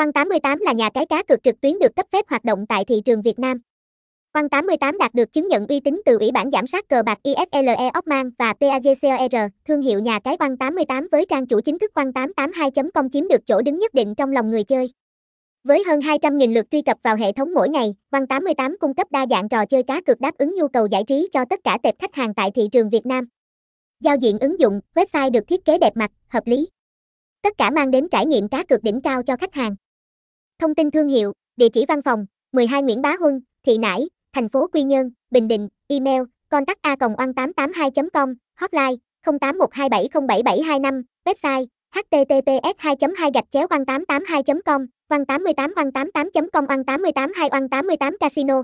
Quan 88 là nhà cái cá cược trực tuyến được cấp phép hoạt động tại thị trường Việt Nam. Quan 88 đạt được chứng nhận uy tín từ Ủy ban giám sát cờ bạc ISLE Oman và PAGCOR, thương hiệu nhà cái Quan 88 với trang chủ chính thức Quan 882.com chiếm được chỗ đứng nhất định trong lòng người chơi. Với hơn 200.000 lượt truy cập vào hệ thống mỗi ngày, Quan 88 cung cấp đa dạng trò chơi cá cược đáp ứng nhu cầu giải trí cho tất cả tệp khách hàng tại thị trường Việt Nam. Giao diện ứng dụng, website được thiết kế đẹp mặt, hợp lý. Tất cả mang đến trải nghiệm cá cược đỉnh cao cho khách hàng. Thông tin thương hiệu, địa chỉ văn phòng, 12 Nguyễn Bá Huân, Thị Nải, thành phố Quy Nhơn, Bình Định, email, contact a oan 882 com hotline 0812707725, website https 2 2 gạch chéo oan 882 com oan 88 oan 88 com oan 88 2 oan 88 casino.